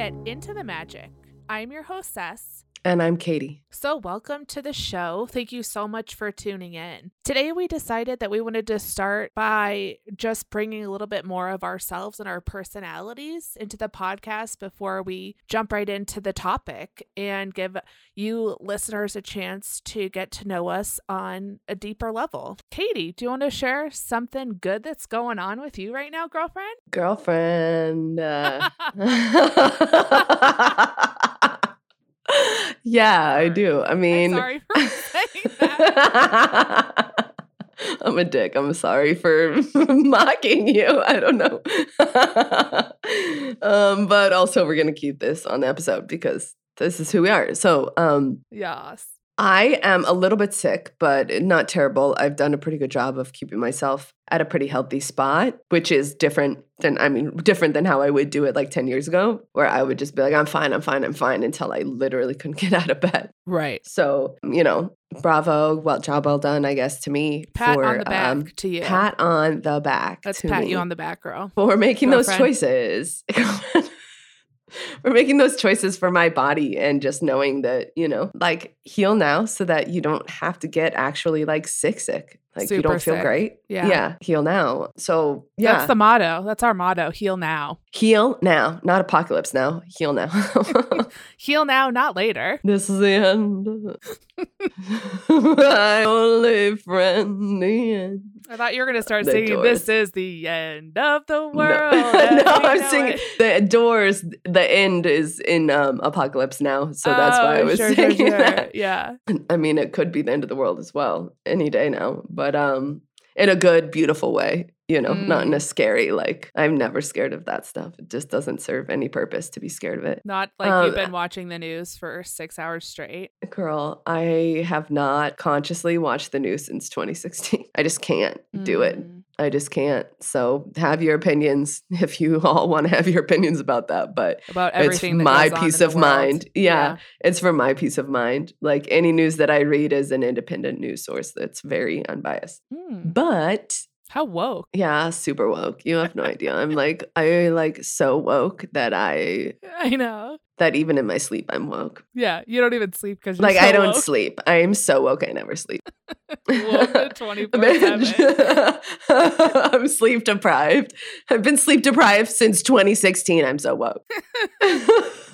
get into the magic. I'm your hostess. And I'm Katie. So, welcome to the show. Thank you so much for tuning in. Today, we decided that we wanted to start by just bringing a little bit more of ourselves and our personalities into the podcast before we jump right into the topic and give you listeners a chance to get to know us on a deeper level. Katie, do you want to share something good that's going on with you right now, girlfriend? Girlfriend. Uh... yeah, I do. I mean, I'm sorry for saying that. I'm a dick. I'm sorry for mocking you. I don't know. um, but also, we're going to keep this on the episode because this is who we are. So, um, yes. I am a little bit sick, but not terrible. I've done a pretty good job of keeping myself at a pretty healthy spot, which is different than, I mean, different than how I would do it like 10 years ago, where I would just be like, I'm fine, I'm fine, I'm fine until I literally couldn't get out of bed. Right. So, you know, bravo, well, job well done, I guess, to me. Pat for, on the back um, to you. Pat on the back. Let's to pat me you on the back, girl. for making those choices. for making those choices for my body and just knowing that, you know, like heal now so that you don't have to get actually like sick, sick. Like you don't feel sick. great. Yeah. Yeah. Heal now. So yeah. That's the motto. That's our motto. Heal now. heal now. Not apocalypse now. Heal now. Heal now, not later. this is the end. my only friend. The end. I thought you were gonna start The singing Doors. "This is the end of the world." No, no I'm singing it." the doors. The end is in um, apocalypse now, so that's why I Oh, was sure, sure, singing sure. that. Yeah. I mean, it could be the end of the world as well, any day now, but um, in a good, beautiful way. You know, not in a scary like. I'm never scared of that stuff. It just doesn't serve any purpose to be scared of it. Not like Um, you've been watching the news for six hours straight. Girl, I have not consciously watched the news since 2016. I just can't do it. I just can't. So have your opinions if you all want to have your opinions about that. But About it's everything. that my peace of mind. Yeah, it's for my peace of mind. Like any news that I read is an independent news source that's very unbiased. Mm. But How woke. yeah, super woke. You have no idea. I'm like I like so woke that I I know. That even in my sleep I'm woke. Yeah. You don't even sleep because you're Like I don't sleep. I am so woke I never sleep. Woke 24 I'm sleep deprived. I've been sleep deprived since 2016. I'm so woke.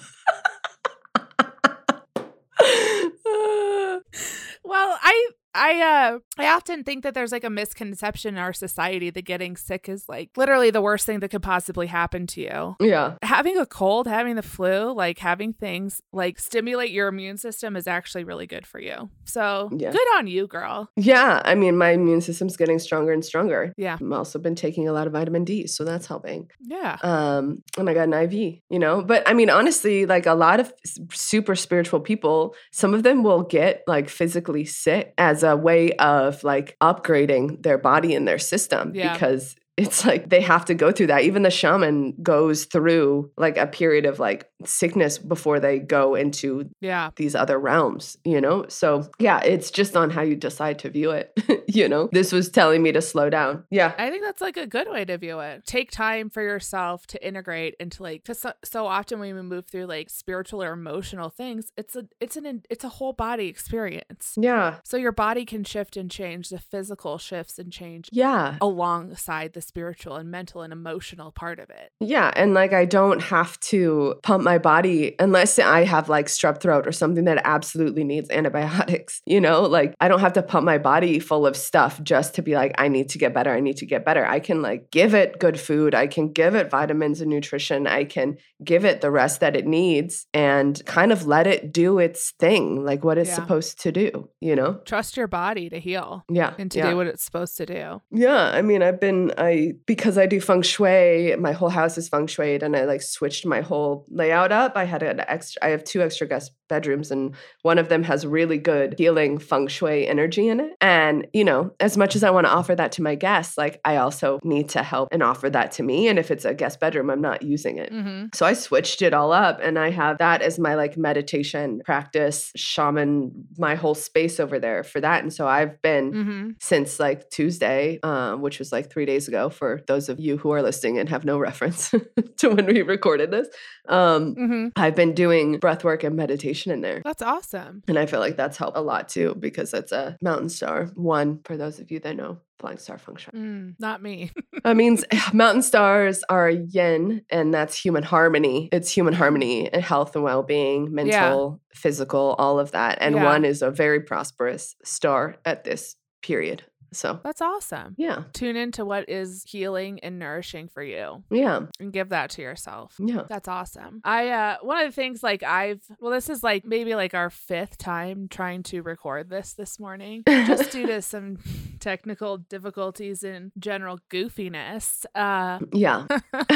Well, I I uh I often think that there's like a misconception in our society that getting sick is like literally the worst thing that could possibly happen to you. yeah. Having a cold, having the flu, like having things like stimulate your immune system is actually really good for you. So Yeah. good on you, girl. Yeah. I mean, my immune system's getting stronger and stronger. Yeah. I've also been taking a lot of vitamin D, so that's helping. Yeah. Um, and I got an IV, you know. But I mean, honestly, like a lot of super spiritual people, some of them will get like physically sick as a way of like upgrading their body and their system Yeah. because it's like they have to go through that. Even the shaman goes through like a period of like sickness before they go into Yeah. these other realms, you know? So, yeah, it's just on how you decide to view it, you know? This was telling me to slow down. Yeah. I think that's like a good way to view it. Take time for yourself to integrate into like cuz so, so often when we move through like spiritual or emotional things, it's a it's an it's a whole body experience. Yeah. So your body can shift and change, the physical shifts and change Yeah. alongside the spiritual and mental and emotional part of it. Yeah, and like I don't have to pump my body unless I have like strep throat or something that absolutely needs antibiotics. You know, like I don't have to pump my body full of stuff just to be like I need to get better, I need to get better. I can like give it good food, I can give it vitamins and nutrition, I can give it the rest that it needs and kind of let it do its thing, like what it's Yeah. supposed to do, you know? Trust your body to heal Yeah. and to yeah. do what it's supposed to do. Yeah, I mean, I've been I because I do feng shui. My whole house is feng shui, and I like switched my whole layout up. I had an extra. I have two extra guest bedrooms, and one of them has really good healing feng shui energy in it. And you know, as much as I want to offer that to my guests, like I also need to help and offer that to me. And if it's a guest bedroom, I'm not using it. Mm-hmm. So I switched it all up and I have that as my like meditation practice, shaman, my whole space over there for that. And so I've been Mm-hmm. since like Tuesday, um, which was like three days ago, ago for those of you who are listening and have no reference to when we recorded this. Um, hmm I've been doing breath work and meditation in there. That's awesome. And I feel like that's helped a lot too because it's a mountain star one for those of you that know flying star feng shui. Mm, not me. That means mountain stars are yin, and that's human harmony. It's human harmony and health and well being, mental, physical, all of that. And Yeah. one is a very prosperous star at this period. So, That's awesome. yeah, Tune into what is healing and nourishing for you yeah, and give that to yourself. yeah. That's awesome. I uh one of the things like I've well this is like maybe like our fifth time trying to record this this morning just due to some technical difficulties and general goofiness. Uh Yeah.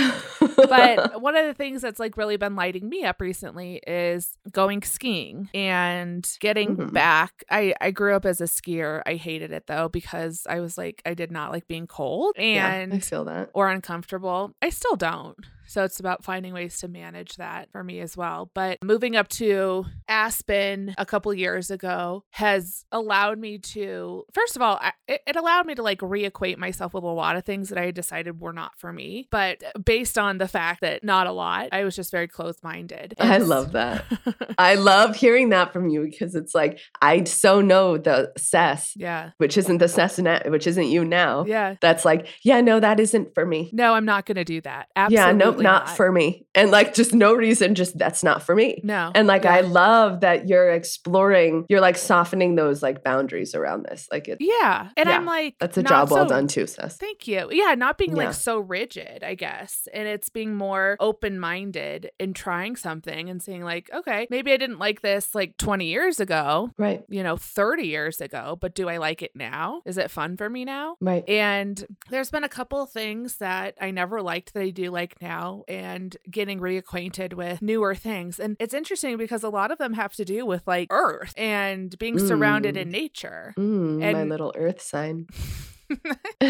but one of the things that's like really been lighting me up recently is going skiing and getting Mm. back. I I grew up as a skier. I hated it though because I was like I did not like being cold yeah, I and feel that. or uncomfortable. I still don't. So it's about finding ways to manage that for me as well. But moving up to Aspen a couple years ago has allowed me to, first of all, I, it, it allowed me to like reacquaint myself with a lot of things that I decided were not for me. But based on the fact that not a lot, I was just very closed minded. I love that. I love hearing that from you because it's like I so know the Ces, yeah. which isn't the Ces, which isn't you now. Yeah. That's like, yeah, no, that isn't for me. No, I'm not going to do that. Absolutely yeah, nope, not, for me. And like, just no reason, just that's not for me. No. And like, I love that you're exploring, you're like softening those like boundaries around this. Like, it, Yeah. And Yeah, I'm like, that's a not job well done too, Ces. Thank you. Yeah, not being Yeah. like so rigid, I guess. And it's being more open minded and trying something and saying, like, okay, maybe I didn't like this like 20 years ago, Right, you know, 30 years ago, but do I like it now? Is it fun for me now? right. And there's been a couple of things that I never liked that I do like now, and getting reacquainted with newer things. And it's interesting because a lot of them have to do with like earth and being surrounded Mm. in nature. Mm, my little earth sign.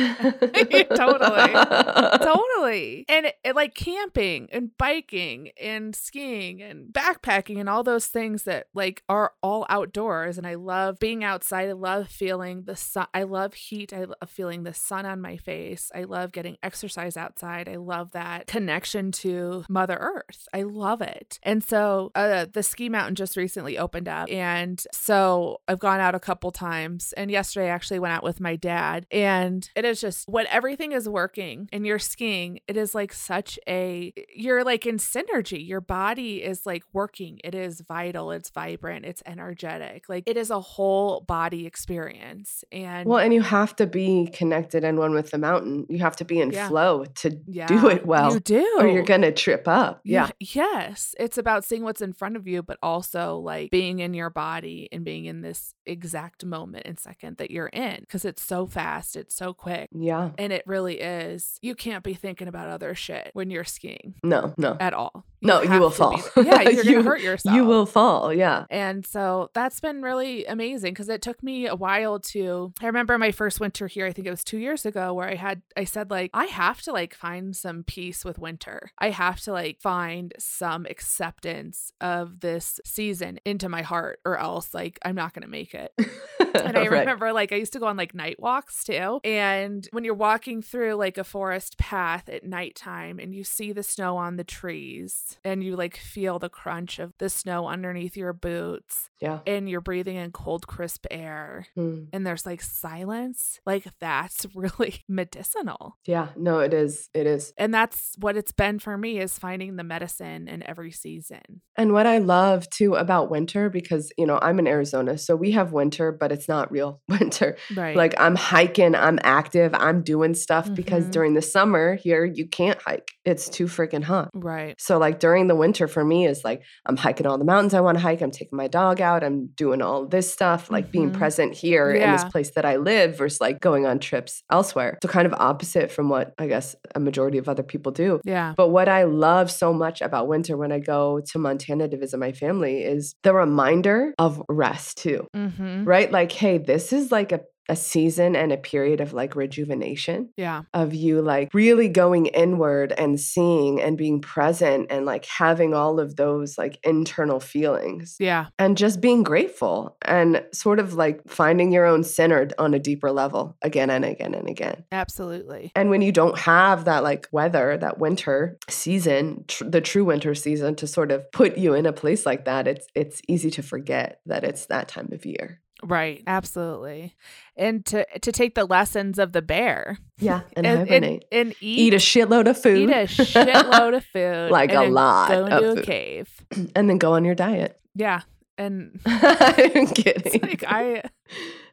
Totally. totally. And it, like camping and biking and skiing and backpacking and all those things that like are all outdoors. And I love being outside. I love feeling the sun. I love heat. I love feeling the sun on my face. I love getting exercise outside. I love that connection to Mother Earth. I love it. And so uh, the ski mountain just recently opened up. And so I've gone out a couple times. And yesterday I actually went out with my dad. And it is just when everything is working and you're skiing, it is like such a, you're like in synergy. Your body is like working. It is vital. It's vibrant. It's energetic. Like it is a whole body experience. And well, and you have to be connected and one with the mountain. You have to be in Yeah. flow to yeah, do it well, You do. or you're going to trip up. Yeah. Yes. It's about seeing what's in front of you, but also like being in your body and being in this exact moment and second that you're in because it's so fast, it's so quick. Yeah. And it really is. You can't be thinking about other shit when you're skiing No, no. at all. No, you will fall. be- yeah, you're You- to hurt yourself. You will fall. Yeah. And so that's been really amazing because it took me a while to. I remember my first winter here, I think it was two years ago, where I had, I said, like, I have to like find some peace with winter. I have to like find some acceptance of this season into my heart, or else like I'm not going to make it. And I Right. remember like I used to go on like night walks too. And when you're walking through like a forest path at nighttime and you see the snow on the trees and you like feel the crunch of the snow underneath your boots Yeah. and you're breathing in cold, crisp air Mm. and there's like silence, like that's really medicinal. Yeah. No, it is. It is. And that's what it's been for me is finding the medicine in every season. And what I love too about winter, because, you know, I'm in Arizona, so we have winter, but it's not real winter. Right. Like I'm hiking, I'm active, I'm doing stuff because Mhm. during the summer here, you can't hike. It's too freaking hot. right. So, like during the winter for me is like I'm hiking all the mountains I want to hike. I'm taking my dog out. I'm doing all this stuff, like being Mhm. present here in this place that I live versus like going on trips elsewhere. So, kind of opposite from what I guess a majority of other people do. Yeah. But what I love so much about winter when I go to Montana to visit my family is the reminder of rest too Mm-hmm. right? Like, hey, this is like a a season and a period of like rejuvenation Yeah. of you like really going inward and seeing and being present and like having all of those like internal feelings Yeah. and just being grateful and sort of like finding your own center on a deeper level again and again and again. Absolutely. And when you don't have that like weather, that winter season, tr- the true winter season to sort of put you in a place like that, it's it's easy to forget that it's that time of year. Right. Absolutely. And to to take the lessons of the bear Yeah, and, and, hibernate. and, and eat Eat a shitload of food. eat a shitload of food. Like a lot Go of into a food. cave. and then go on your diet. Yeah. And I'm kidding. it's like I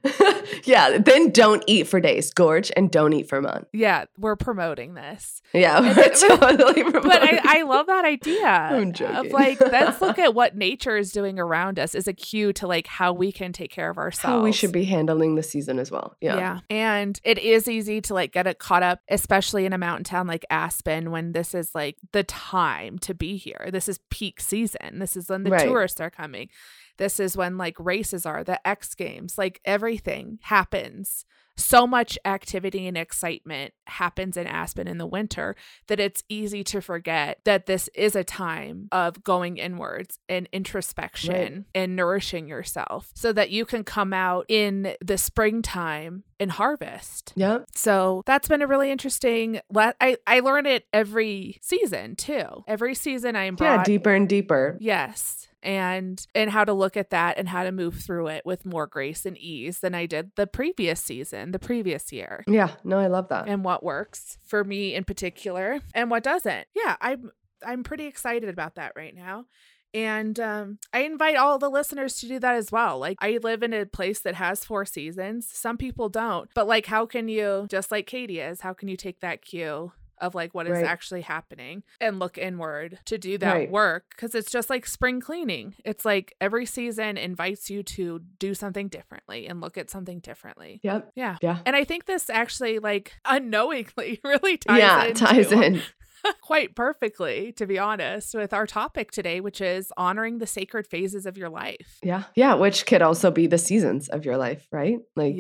yeah, then don't eat for days. Gorge and don't eat for months. yeah, we're promoting this. Yeah, we're totally But I, promoting. I love that idea I'm of like let's look at what nature is doing around us as a cue to like how we can take care of ourselves. how we should be handling the season as well. Yeah. And it is easy to like get it caught up, especially in a mountain town like Aspen, when this is like the time to be here. This is peak season. This is when the Right. tourists are coming. This is when like races are, the X Games, like everything happens. So much activity and excitement happens in Aspen in the winter that it's easy to forget that this is a time of going inwards and introspection and nourishing yourself so that you can come out in the springtime and harvest. Yep. So that's been a really interesting. Le- I I learn it every season too. Every season I am brought Yeah, deeper and deeper. Yes. And and how to look at that and how to move through it with more grace and ease than I did the previous season, the previous year. Yeah, no, I love that. And what works for me in particular and what doesn't. Yeah, I'm I'm pretty excited about that right now. And um, I invite all the listeners to do that as well. Like, I live in a place that has four seasons. Some people don't. But, like, how can you, just like Katie is, how can you take that cue of like what is Right. actually happening and look inward to do that Right. work? Because it's just like spring cleaning. It's like every season invites you to do something differently and look at something differently. Yep. Yeah. Yeah. And I think this actually, like, unknowingly really ties yeah, into ties in. quite perfectly, to be honest, with our topic today, which is honoring the sacred phases of your life. Yeah. Yeah, which could also be the seasons of your life, right? Like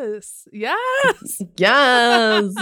Yes. Yes. Yes.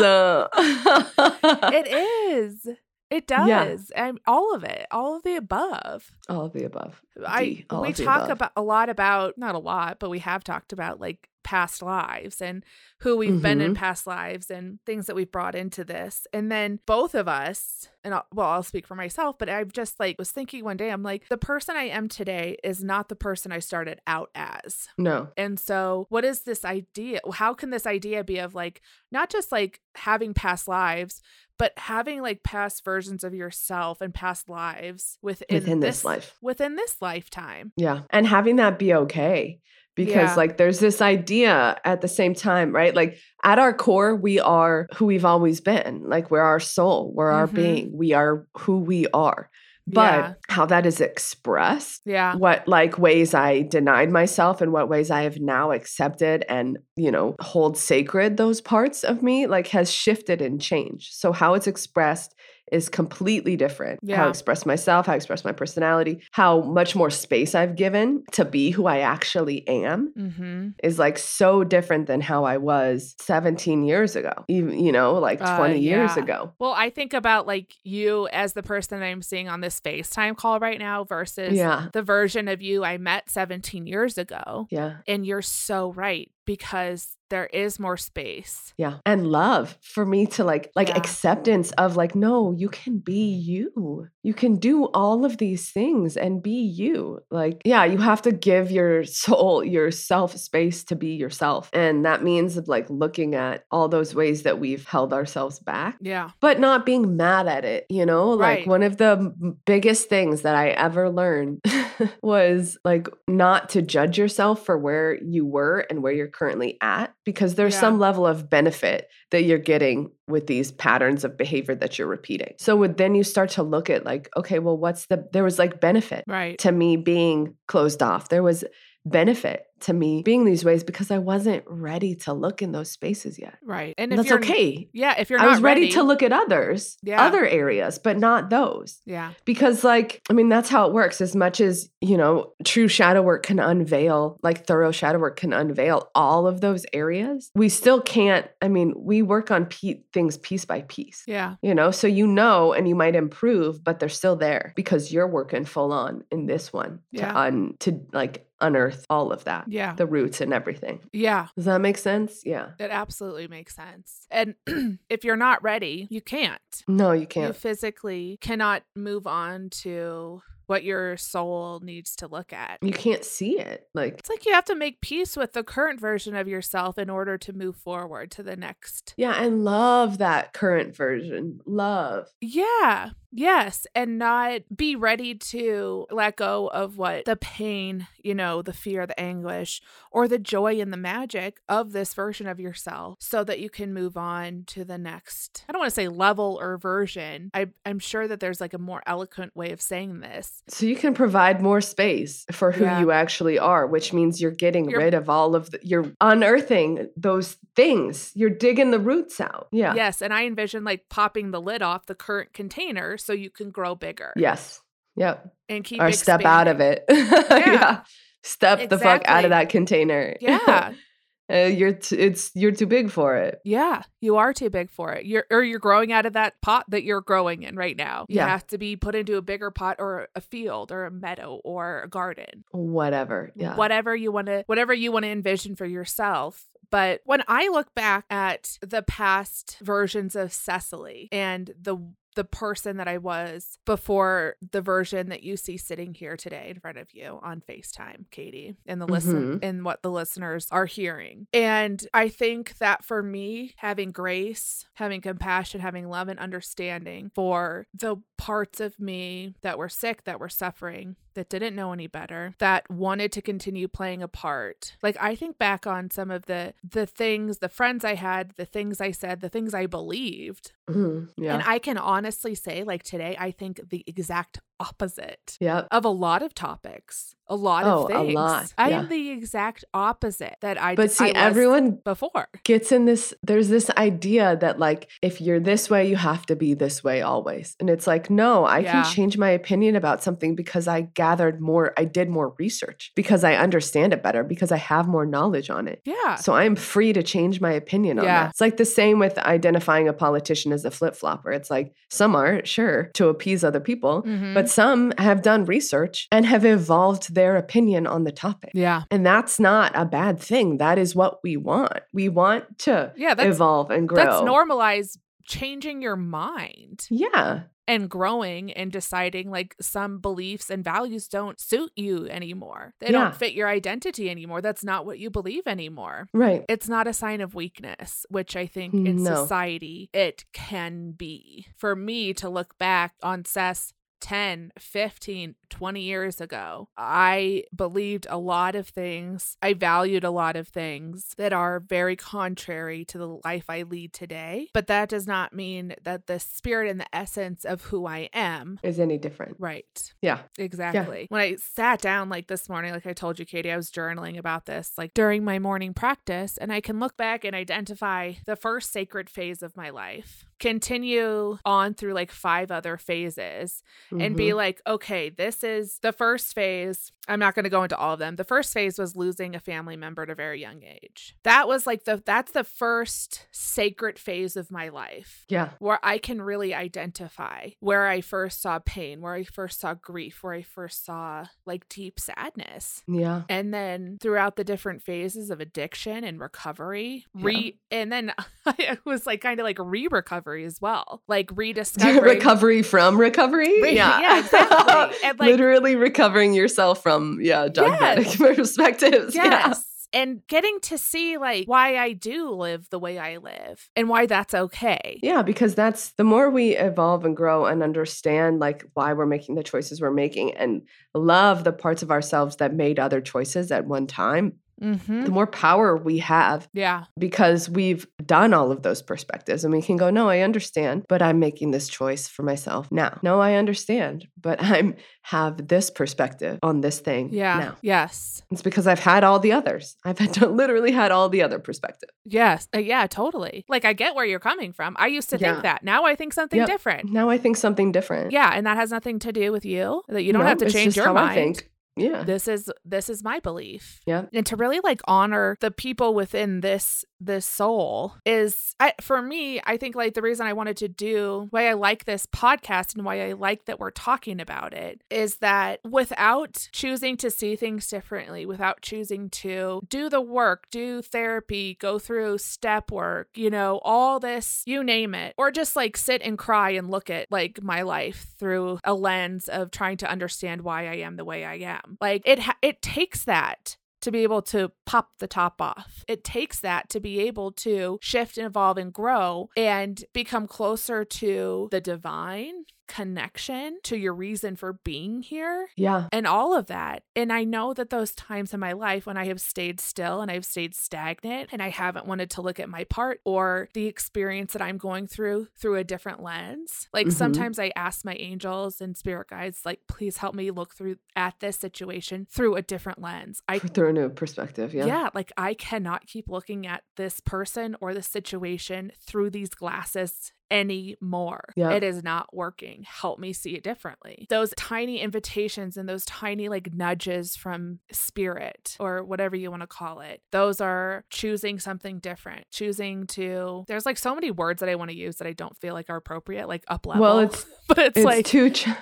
it is. It does. Yeah. And all of it, all of the above. all of the above. I D, all we talk above. about a lot about not a lot, but we have talked about like past lives and who we've been in Mhm. past lives and things that we've brought into this. And then both of us, and I'll, well, I'll speak for myself, but I've just like was thinking one day, I'm like, the person I am today is not the person I started out as. No. And so, what is this idea? How can this idea be of like not just like having past lives, but having like past versions of yourself and past lives within, Within this life. within this lifetime? Yeah. And having that be okay. Because Yeah. like there's this idea at the same time, right? Like at our core, we are who we've always been. Like we're our soul, we're our Mhm. being, we are who we are. But Yeah. how that is expressed Yeah. what like ways I denied myself and what ways I have now accepted and, you know, hold sacred those parts of me like has shifted and changed. So how it's expressed is completely different. How I express myself, how I express my personality, how much more space I've given to be who I actually am Mm-hmm. is like so different than how I was 17 years ago. Even, you know, like Uh, 20 years ago. Well, I think about like you as the person that I'm seeing on this FaceTime call right now versus Yeah. the version of you I met 17 years ago. Yeah. And you're so right because there is more space. Yeah. And love for me to like like Yeah. acceptance of like no, you can be you. You can do all of these things and be you. Like yeah, you have to give your soul, yourself space to be yourself. And that means like looking at all those ways that we've held ourselves back Yeah. but not being mad at it, you know? Like Right. one of the biggest things that I ever learned was like not to judge yourself for where you were and where you're currently at because there's Yeah. some level of benefit that you're getting with these patterns of behavior that you're repeating. So would then you start to look at like okay, well what's the there was like benefit Right. to me being closed off. There was benefit to me being these ways because I wasn't ready to look in those spaces yet. Right. And And if that's okay. Yeah, if you're I was ready, to look at others, Yeah. other areas, but not those. Yeah. Because, like, I mean, that's how it works. As much as, you know, true shadow work can unveil, like thorough shadow work can unveil all of those areas, we still can't. I mean, we work on pe- things piece by piece. Yeah. You know, so you know, and you might improve, but they're still there because you're working full on in this one to un to like unearth all of that, Yeah. the roots and everything. Yeah. Does that make sense? Yeah. It absolutely makes sense. And if you're not ready, you can't. No, you You can't. physically cannot move on to what your soul needs to look at. You can't see it. Like, It's like you have to make peace with the current version of yourself in order to move forward to the next. yeah, and love that current version. Love. Yeah. Yes. And not be ready to let go of what the pain, you know, the fear, the anguish, or the joy and the magic of this version of yourself so that you can move on to the next. I don't want to say level or version. I, I'm sure that there's like a more eloquent way of saying this. So you can provide more space for who Yeah. you actually are, which means you're getting You're- rid of all of the, you're unearthing those things. You're digging the roots out. Yeah. Yes. And I envision like popping the lid off the current container so you can grow bigger Yes. Yep. and keep or step out of it. yeah. Step the fuck out of that container. Yeah. Uh, you're t- it's you're too big for it. Yeah, you are too big for it. You're or you're growing out of that pot that you're growing in right now. You Yeah. have to be put into a bigger pot or a field or a meadow or a garden. Whatever. Yeah. Whatever you want to whatever you want to envision for yourself. But when I look back at the past versions of Cecily and the the person that I was before the version that you see sitting here today in front of you on FaceTime, Katie, and the listen mm-hmm. and what the listeners are hearing. And I think that for me, having grace, having compassion, having love and understanding for the parts of me that were sick, that were suffering, that didn't know any better, that wanted to continue playing a part. Like I think back on some of the the things, the friends I had, the things I said, the things I believed Mhm. Yeah. and I can honestly say, like today, I think the exact opposite yep. of a lot of topics, a lot Oh, of a things. lot, I yeah. am the exact opposite that I. But see, I everyone before. gets in this there's this idea that like if you're this way you have to be this way always and it's like no i Yeah. can change my opinion about something because i gathered more i did more research because i understand it better because i have more knowledge on it Yeah. so i'm free to change my opinion on Yeah. that it's like the same with identifying a politician as a flip-flopper it's like some are sure to appease other people Mhm. but some have done research and have evolved their opinion on the topic yeah. and that's not a bad thing. That is what we want. We want to Yeah. Evolve and grow. that's normalize changing your mind Yeah. and growing and deciding like some beliefs and values don't suit you anymore. They Yeah. don't fit your identity anymore. That's not what you believe anymore. Right. It's not a sign of weakness, which I think in No. society it can be. For me to look back on Ces 10, 15, 20 years ago, I believed a lot of things. I valued a lot of things that are very contrary to the life I lead today. But that does not mean that the spirit and the essence of who I am. Is any different. Right. Yeah. Exactly. When I sat down like this morning, like I told you, Katie, I was journaling about this like during my morning practice, and I can look back and identify the first sacred phase of my life, continue on through like five other phases, and be Mhm. like, okay, this is the first phase. I'm not going to go into all of them. The first phase was losing a family member at a very young age. That was like the that's the first sacred phase of my life Yeah. where I can really identify where I first saw pain, where I first saw grief, where I first saw like deep sadness. Yeah. And then throughout the different phases of addiction and recovery, re and then I was like kind of like re-recovery as well. Like rediscovering recovery from recovery. Re- yeah. yeah, exactly. And, like- literally recovering yourself from yeah dogmatic perspectives. Yeah. Yes. And getting to see like why I do live the way I live and why that's okay. Yeah, because that's the more we evolve and grow and understand like why we're making the choices we're making and love the parts of ourselves that made other choices at one time, Mm-hmm. the more power we have Yeah. because we've done all of those perspectives and we can go no i understand but i'm making this choice for myself now no i understand but i'm have this perspective on this thing Yeah. now Yes. it's because i've had all the others i've had literally had all the other perspectives Yes. Uh, yeah, totally. Like I get where you're coming from. I used to Yeah. think that. Now I think something Yep. different. now i think something different Yeah, and that has nothing to do with you. That you don't No, have to change your mind. Yeah This is this is my belief. Yeah. And to really like honor the people within this this soul is I, for me, I think like the reason I wanted to do why I like this podcast and why I like that we're talking about it is that without choosing to see things differently, without choosing to do the work, do therapy, go through step work, you know, all this, you name it, or just like sit and cry and look at like my life through a lens of trying to understand why I am the way I am. Like it ha- it takes that to be able to pop the top off. It takes that to be able to shift and evolve and grow and become closer to the divine connection to your reason for being here yeah and all of that. And I know that those times in my life when I have stayed still and I've stayed stagnant and I haven't wanted to look at my part or the experience that I'm going through through a different lens. Like Mhm. sometimes I ask my angels and spirit guides, like, please help me look through at this situation through a different lens. I through a new perspective yeah yeah. like I cannot keep looking at this person or the situation through these glasses anymore. Yeah. It is not working. Help me see it differently. Those tiny invitations and those tiny like nudges from spirit or whatever you want to call it. Those are choosing something different. Choosing to There's like so many words that I want to use that I don't feel like are appropriate, like up level. Well, it's- but it's, it's like two cho-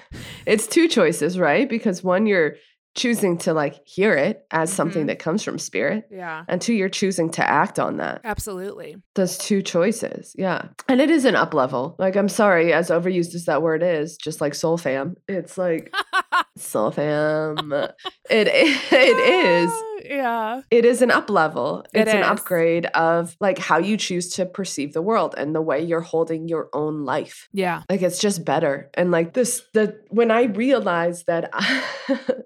it's two choices right because one you're choosing to like hear it as something Mhm. that comes from spirit yeah. and two you're choosing to act on that Absolutely. those two choices yeah and it is an up level like i'm sorry as overused as that word is just like soul fam it's like soul fam it it is yeah. it is an up level It it's an upgrade of like how you choose to perceive the world and the way you're holding your own life Yeah. like it's just better and like this the when i realized that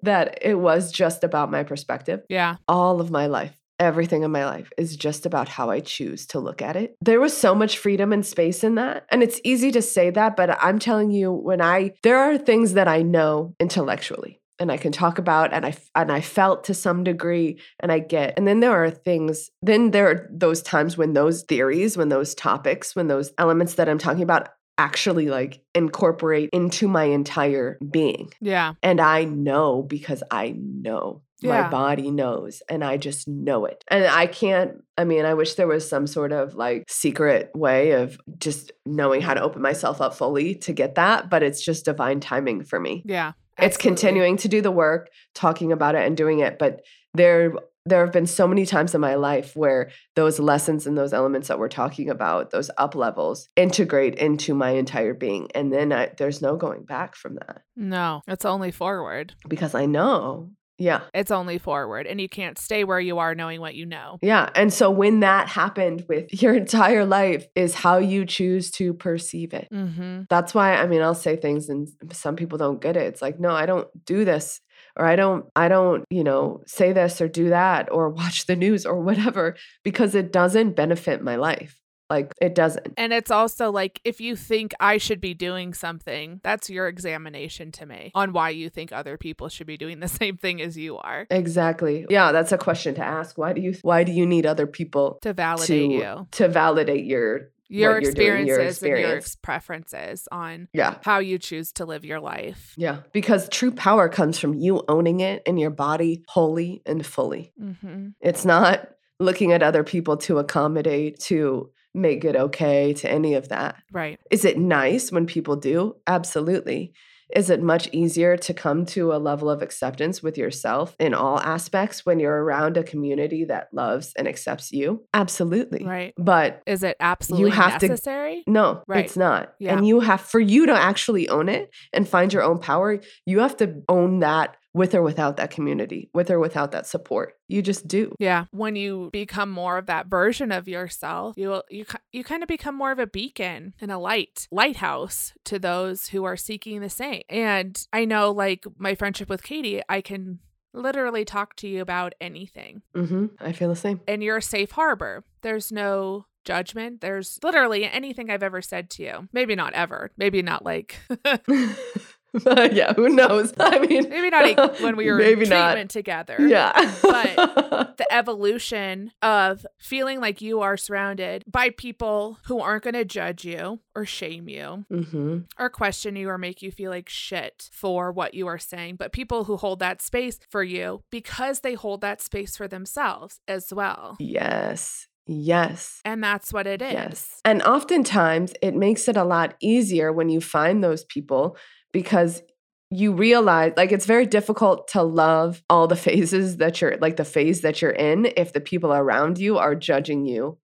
that it was just about my perspective Yeah. all of my life everything in my life is just about how i choose to look at it there was so much freedom and space in that and it's easy to say that but i'm telling you when i there are things that i know intellectually and I can talk about and I and I felt to some degree and I get. And then there are things then there are those times when those theories, when those topics, when those elements that I'm talking about actually like incorporate into my entire being. Yeah. And I know because I know. Yeah. My body knows and I just know it. And I can't, I mean, I wish there was some sort of like secret way of just knowing how to open myself up fully to get that, but it's just divine timing for me Yeah. it's continuing to do the work talking about it and doing it but there there have been so many times in my life where those lessons and those elements that we're talking about those up levels integrate into my entire being and then I, there's no going back from that No, it's only forward. because i know yeah It's only forward. And you can't stay where you are knowing what you know. yeah and so when that happened with your entire life is how you choose to perceive it Mm-hmm. that's why i mean i'll say things and some people don't get it it's like no i don't do this or i don't i don't you know say this or do that or watch the news or whatever because it doesn't benefit my life. Like it doesn't. And it's also like if you think I should be doing something, that's your examination to me on why you think other people should be doing the same thing as you are. Exactly. Yeah that's a question to ask. Why do you why do you need other people to validate to you, to validate your your you're doing, your experiences, and your ex- preferences on yeah how you choose to live your life. yeah because true power comes from you owning it in your body wholly and fully Mm-hmm. It's not looking at other people to accommodate, to make it okay, to any of that. Right. Is it nice when people do? Absolutely. Is it much easier to come to a level of acceptance with yourself in all aspects when you're around a community that loves and accepts you? Absolutely. Right. But Is it absolutely you have to- necessary? no, Right. it's not. Yeah. And you have, for you to actually own it and find your own power, you have to own that with or without that community, with or without that support. You just do. Yeah, when you become more of that version of yourself, you will- you you kind of become more of a beacon and a light, lighthouse to those who are seeking the same. And I know like my friendship with Katie, I can literally talk to you about anything. Mm-hmm. I feel the same. And you're a safe harbor. There's no judgment. There's literally anything I've ever said to you. Maybe not ever. Maybe not like yeah, who knows? I mean, maybe not when we were maybe in not. treatment together. Yeah. But the evolution of feeling like you are surrounded by people who aren't going to judge you or shame you hmm or question you or make you feel like shit for what you are saying, but people who hold that space for you because they hold that space for themselves as well. Yes. Yes. And that's what it is. Yes. And oftentimes it makes it a lot easier when you find those people because you realize like it's very difficult to love all the phases that you're like the phase that you're in if the people around you are judging you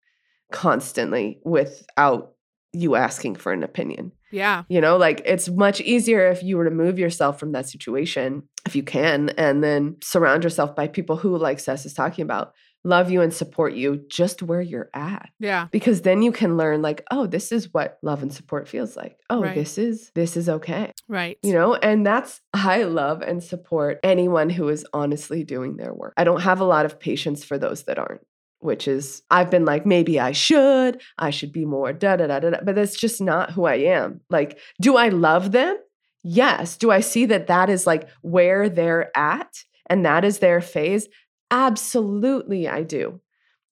constantly without you asking for an opinion. Yeah. You know, like it's much easier if you were to move yourself from that situation, if you can, and then surround yourself by people who, like Ces is talking about, love you and support you just where you're at. Yeah. Because then you can learn, like, oh, this is what love and support feels like. Oh, Right. this is this is okay. Right. You know, and that's I love and support anyone who is honestly doing their work. I don't have a lot of patience for those that aren't. Which is, I've been like, maybe I should, I should be more da da da da, da, but that's just not who I am. Like, do I love them? Yes. Do I see that that is like where they're at and that is their phase? Absolutely, I do.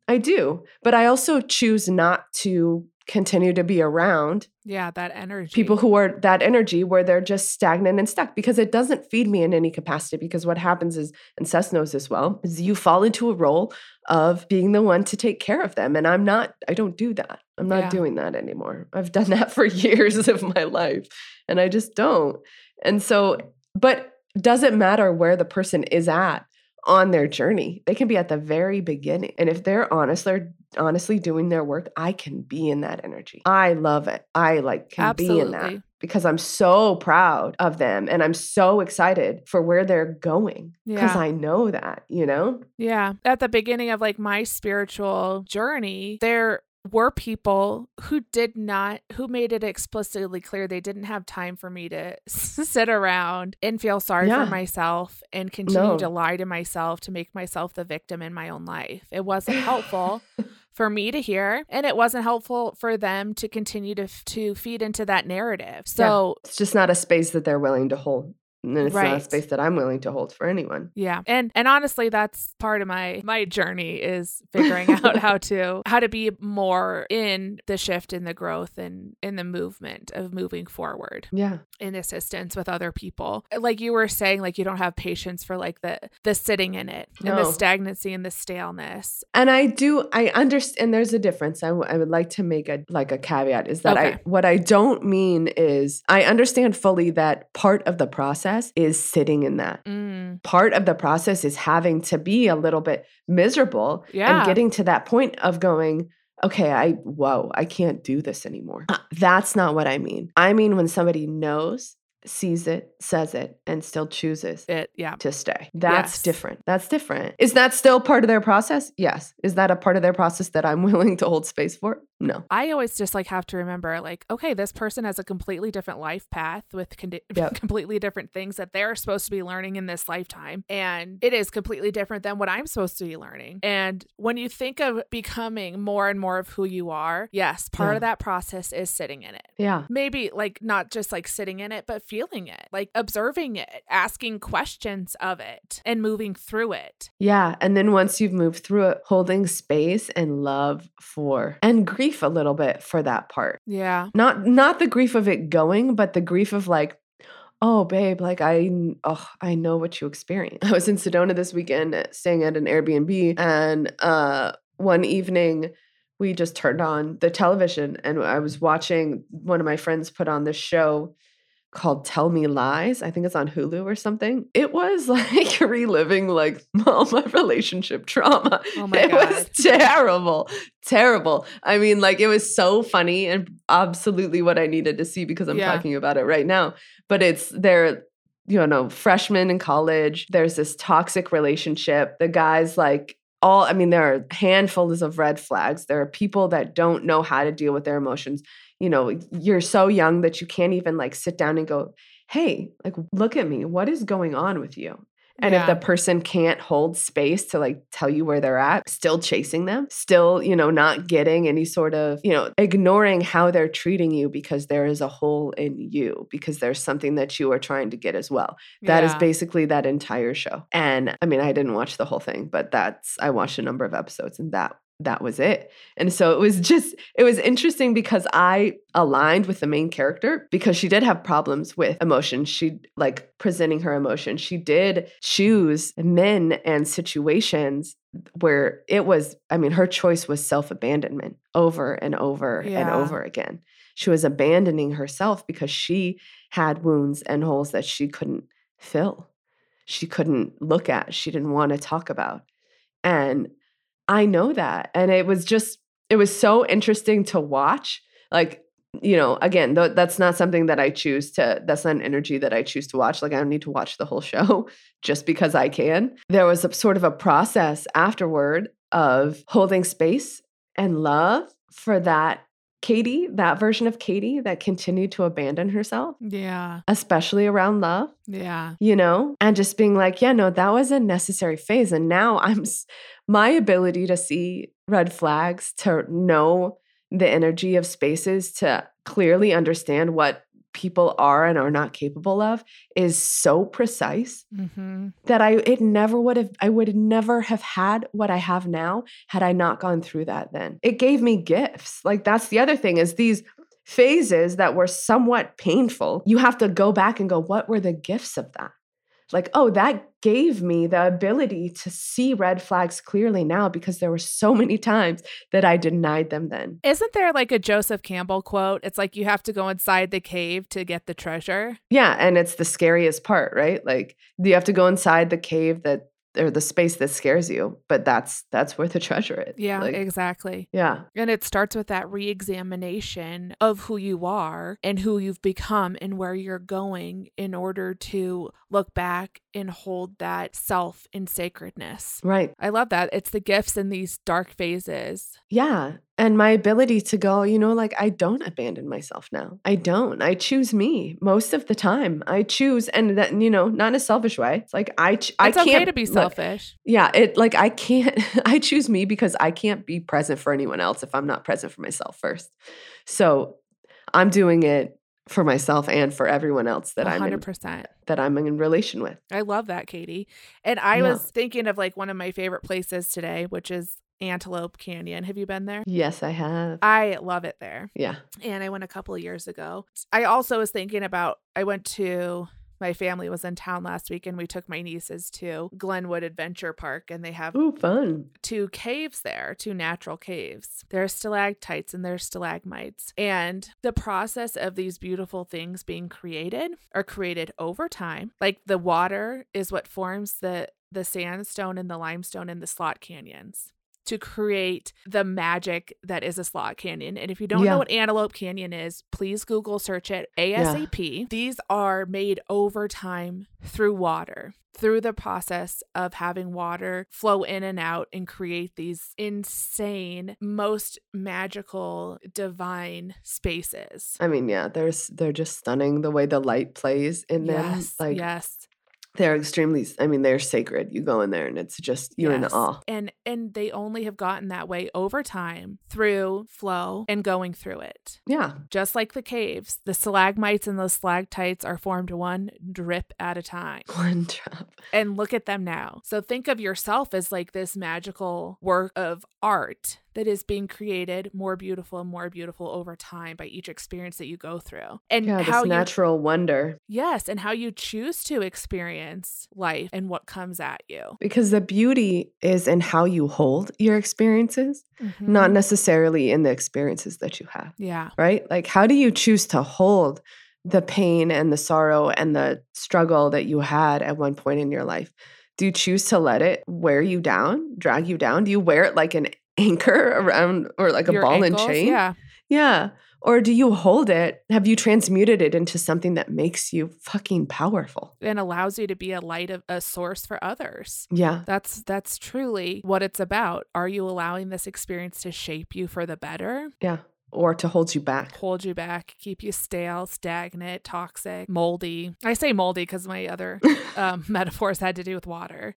I do. But I also choose not to continue to be around Yeah. That energy. people who are that energy where they're just stagnant and stuck because it doesn't feed me in any capacity. Because what happens is, and Seth knows this well, is you fall into a role of being the one to take care of them. And I'm not, I don't do that. I'm not Yeah. doing that anymore. I've done that for years of my life and I just don't. And so, but does it matter where the person is at on their journey? They can be at the very beginning. And if they're honest, they're honestly doing their work, I can be in that energy. I love it. I like can be in that because I'm so proud of them and I'm so excited for where they're going because Yeah. I know that, you know? Yeah. At the beginning of like my spiritual journey, there were people who did not, who made it explicitly clear they didn't have time for me to sit around and feel sorry Yeah. for myself and continue No. to lie to myself to make myself the victim in my own life. It wasn't helpful. For me to hear, and it wasn't helpful for them to continue to to feed into that narrative. So It's just not a space that they're willing to hold. And it's not a Right. space that I'm willing to hold for anyone. Yeah. And and honestly that's part of my my journey is figuring out how to how to be more in the shift in the growth and in the movement of moving forward Yeah. in assistance with other people. Like you were saying like you don't have patience for like the the sitting in it and the stagnancy and the staleness. And I do, I understand there's a difference. I, w- I would like to make a, like a caveat is that I, what I don't mean is I understand fully that part of the process is sitting in that. Mm, part of the process is having to be a little bit miserable Yeah. and getting to that point of going okay i whoa i can't do this anymore. Uh, that's not what i mean. I mean when somebody knows sees it says it and still chooses it yeah. to stay. That's Yes. different. That's different. Is that still part of their process? Yes. Is that a part of their process that i'm willing to hold space for no I always just like have to remember like okay this person has a completely different life path with Yep. completely different things that they're supposed to be learning in this lifetime and it is completely different than what I'm supposed to be learning. And when you think of becoming more and more of who you are, yes, part Yeah. of that process is sitting in it. yeah Maybe like not just like sitting in it, but feeling it, like observing it, asking questions of it and moving through it. Yeah. And then once you've moved through it, holding space and love for and grief a little bit for that part. Yeah. Not not the grief of it going, but the grief of like, oh babe, like I oh, I know what you experienced. I was in Sedona this weekend staying at an Airbnb and uh one evening we just turned on the television and I was watching one of my friends put on this show called Tell Me Lies. I think it's on Hulu or something. It was like reliving like all my relationship trauma. Oh my it God. was terrible. Terrible. I mean, like it was so funny and absolutely what I needed to see because I'm Yeah. talking about it right now. But it's they're you know, freshmen in college. There's this toxic relationship. The guy's like all I mean, there are handfuls of red flags. There are people that don't know how to deal with their emotions. You know, you're so young that you can't even like sit down and go, hey, like, look at me. What is going on with you? And if the person can't hold space to like tell you where they're at, still chasing them, still, you know, not getting any sort of, you know, ignoring how they're treating you because there is a hole in you, because there's something that you are trying to get as well. That is Yeah. basically that entire show. And I mean, I didn't watch the whole thing, but that's I watched a number of episodes and that that was it. And so it was just it was interesting because I aligned with the main character because she did have problems with emotion. She like presenting her emotion. She did choose men and situations where it was I mean her choice was self-abandonment over and over and over again. She was abandoning herself because she had wounds and holes that she couldn't fill. She couldn't look at, she didn't want to talk about. And I know that. And it was just, it was so interesting to watch. Like, you know, again, th- that's not something that I choose to, that's not an energy that I choose to watch. Like, I don't need to watch the whole show just because I can. There was a sort of a process afterward of holding space and love for that Katie, that version of Katie that continued to abandon herself, Yeah. especially around love Yeah. you know, and just being like, yeah, no, that was a necessary phase. And now I'm my ability to see red flags, to know the energy of spaces, to clearly understand what people are and are not capable of is so precise hmm that I it never would have I would never have had what I have now had I not gone through that then. It gave me gifts. Like that's the other thing is these phases that were somewhat painful. You have to go back and go what were the gifts of that? Like, oh, that gave me the ability to see red flags clearly now because there were so many times that I denied them then. Isn't there like a Joseph Campbell quote? It's like you have to go inside the cave to get the treasure. Yeah, and it's the scariest part, right? Like you have to go inside the cave that or the space that scares you, but that's that's where the treasure is. Yeah, Like, exactly. yeah. And it starts with that re examination of who you are and who you've become and where you're going in order to look back and hold that self in sacredness. Right. I love that. It's the gifts in these dark phases. Yeah. And my ability to go, you know, like I don't abandon myself now. I don't. I choose me most of the time. I choose, and that, you know, not in a selfish way. It's like I, ch- I It's can't okay to be look, selfish. yeah. It like I can't, I choose me because I can't be present for anyone else if I'm not present for myself first. So I'm doing it for myself and for everyone else that I'm in, 100%. that I'm in relation with. I love that, Katie. And I Yeah. was thinking of like one of my favorite places today, which is Antelope Canyon. Have you been there? Yes, I have. I love it there. Yeah. and I went a couple of years ago. I also was thinking about I went to my family was in town last week and we took my nieces to Glenwood Adventure Park and they have Ooh, fun. two caves there, two natural caves. There are stalactites and there are stalagmites. And the process of these beautiful things being created are created over time. Like the water is what forms the the sandstone and the limestone in the slot canyons to create the magic that is a slot canyon. And if you don't Yeah. know what Antelope Canyon is, please Google search it ASAP. These are made over time through water, through the process of having water flow in and out and create these insane, most magical, divine spaces. I mean, yeah, there's they're just stunning the way the light plays in them. yes, Like yes. They're extremely i mean they're sacred you go in there and it's just you're in awe And and they only have gotten that way over time through flow and going through it. yeah Just like the caves, the stalagmites and the stalactites are formed one drip at a time. one drop And look at them now. So think of yourself as like this magical work of art that is being created more beautiful and more beautiful over time by each experience that you go through. And yeah how you natural wonder Yes, and how you choose to experience life and what comes at you. because the beauty is in how you hold your experiences not Mhm. necessarily in the experiences that you have Yeah. right like how do you choose to hold the pain and the sorrow and the struggle that you had at one point in your life do you choose to let it wear you down drag you down do you wear it like an anchor around or like a Your ball ankles, and chain Yeah. Yeah. Or do you hold it? Have you transmuted it into something that makes you fucking powerful? And allows you to be a light of a source for others. Yeah. That's that's truly what it's about. Are you allowing this experience to shape you for the better? Yeah. Or to hold you back. hold you back, keep you stale, stagnant, toxic, moldy. I say moldy because my other um, metaphors had to do with water.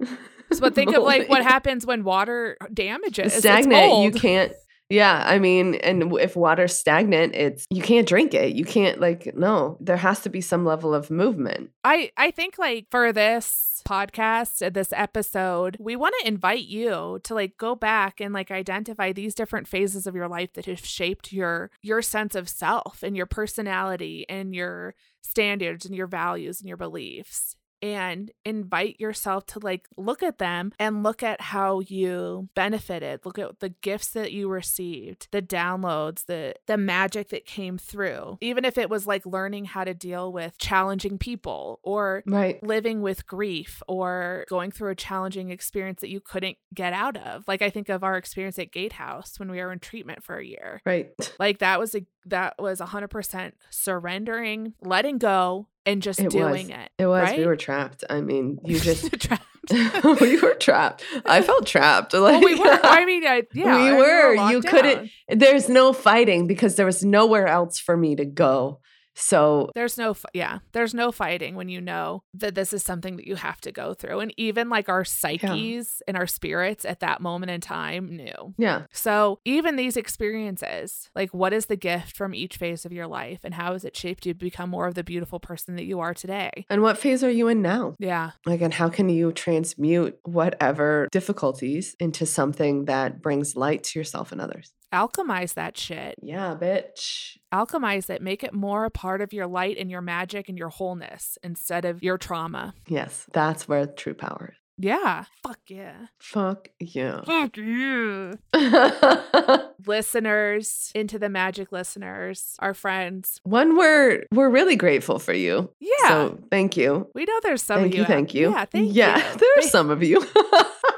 So, but think of like what happens when water damages. It's stagnant you can't yeah i mean and if water's stagnant it's you can't drink it you can't like no there has to be some level of movement. I I think like for this podcast, uh, this episode, we want to invite you to like go back and like identify these different phases of your life that have shaped your your sense of self and your personality and your standards and your values and your beliefs and invite yourself to like look at them and look at how you benefited. Look at the gifts that you received the downloads the the magic that came through. Even if it was like learning how to deal with challenging people or right. living with grief or going through a challenging experience that you couldn't get out of. Like i think of our experience at gatehouse when we were in treatment for a year. Right. Like that was a that was 100% surrendering letting go and just It doing was. it it was right? we were trapped i mean you just Trapped. we were trapped i felt trapped like well, we were. I mean, I, yeah, We I- were. locked You couldn't- there's no fighting because there was nowhere else for me to go so There's no, yeah, there's no fighting when you know that this is something that you have to go through, and even like our psyches and our spirits at that moment in time knew. yeah So even these experiences, like what is the gift from each phase of your life, and how has it shaped you to become more of the beautiful person that you are today? and what phase are you in now Yeah, Like, and how can you transmute whatever difficulties into something that brings light to yourself and others? Alchemize that shit. Yeah, bitch. Alchemize it. Make it more a part of your light and your magic and your wholeness instead of your trauma. Yes, that's where true power is. Yeah. Fuck yeah. Fuck yeah. Fuck yeah. listeners, into the magic listeners, our friends. One word, we're really grateful for you. Yeah. So thank you. we know there's some thank of you. Thank you. Thank you. Yeah, thank yeah, you. there are Thank- some of you.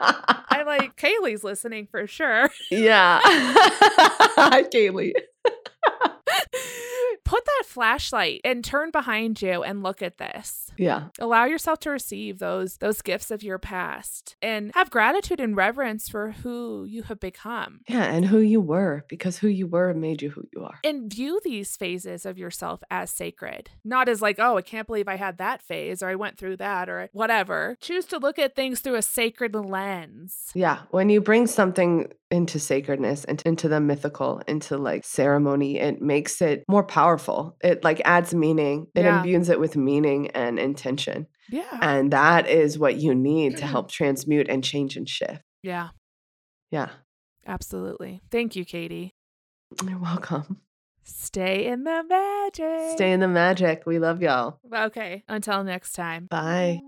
I like Kaylee's listening for sure. yeah. Hi, Kaylee. Put that flashlight and turn behind you and look at this. Yeah. Allow yourself to receive those those gifts of your past and have gratitude and reverence for who you have become. Yeah. And who you were, because who you were made you who you are. And view these phases of yourself as sacred, not as like, oh, I can't believe I had that phase or I went through that or whatever. Choose to look at things through a sacred lens. Yeah. When you bring something into sacredness and into the mythical, into like ceremony, it makes it more powerful. It like adds meaning, it Yeah. imbues it with meaning and intention. Yeah. And that is what you need to mm-hmm. help transmute and change and shift. Yeah, Yeah. absolutely. Thank you, Katie. You're welcome. Stay in the magic. Stay in the magic. We love y'all. Okay, until next time. Bye.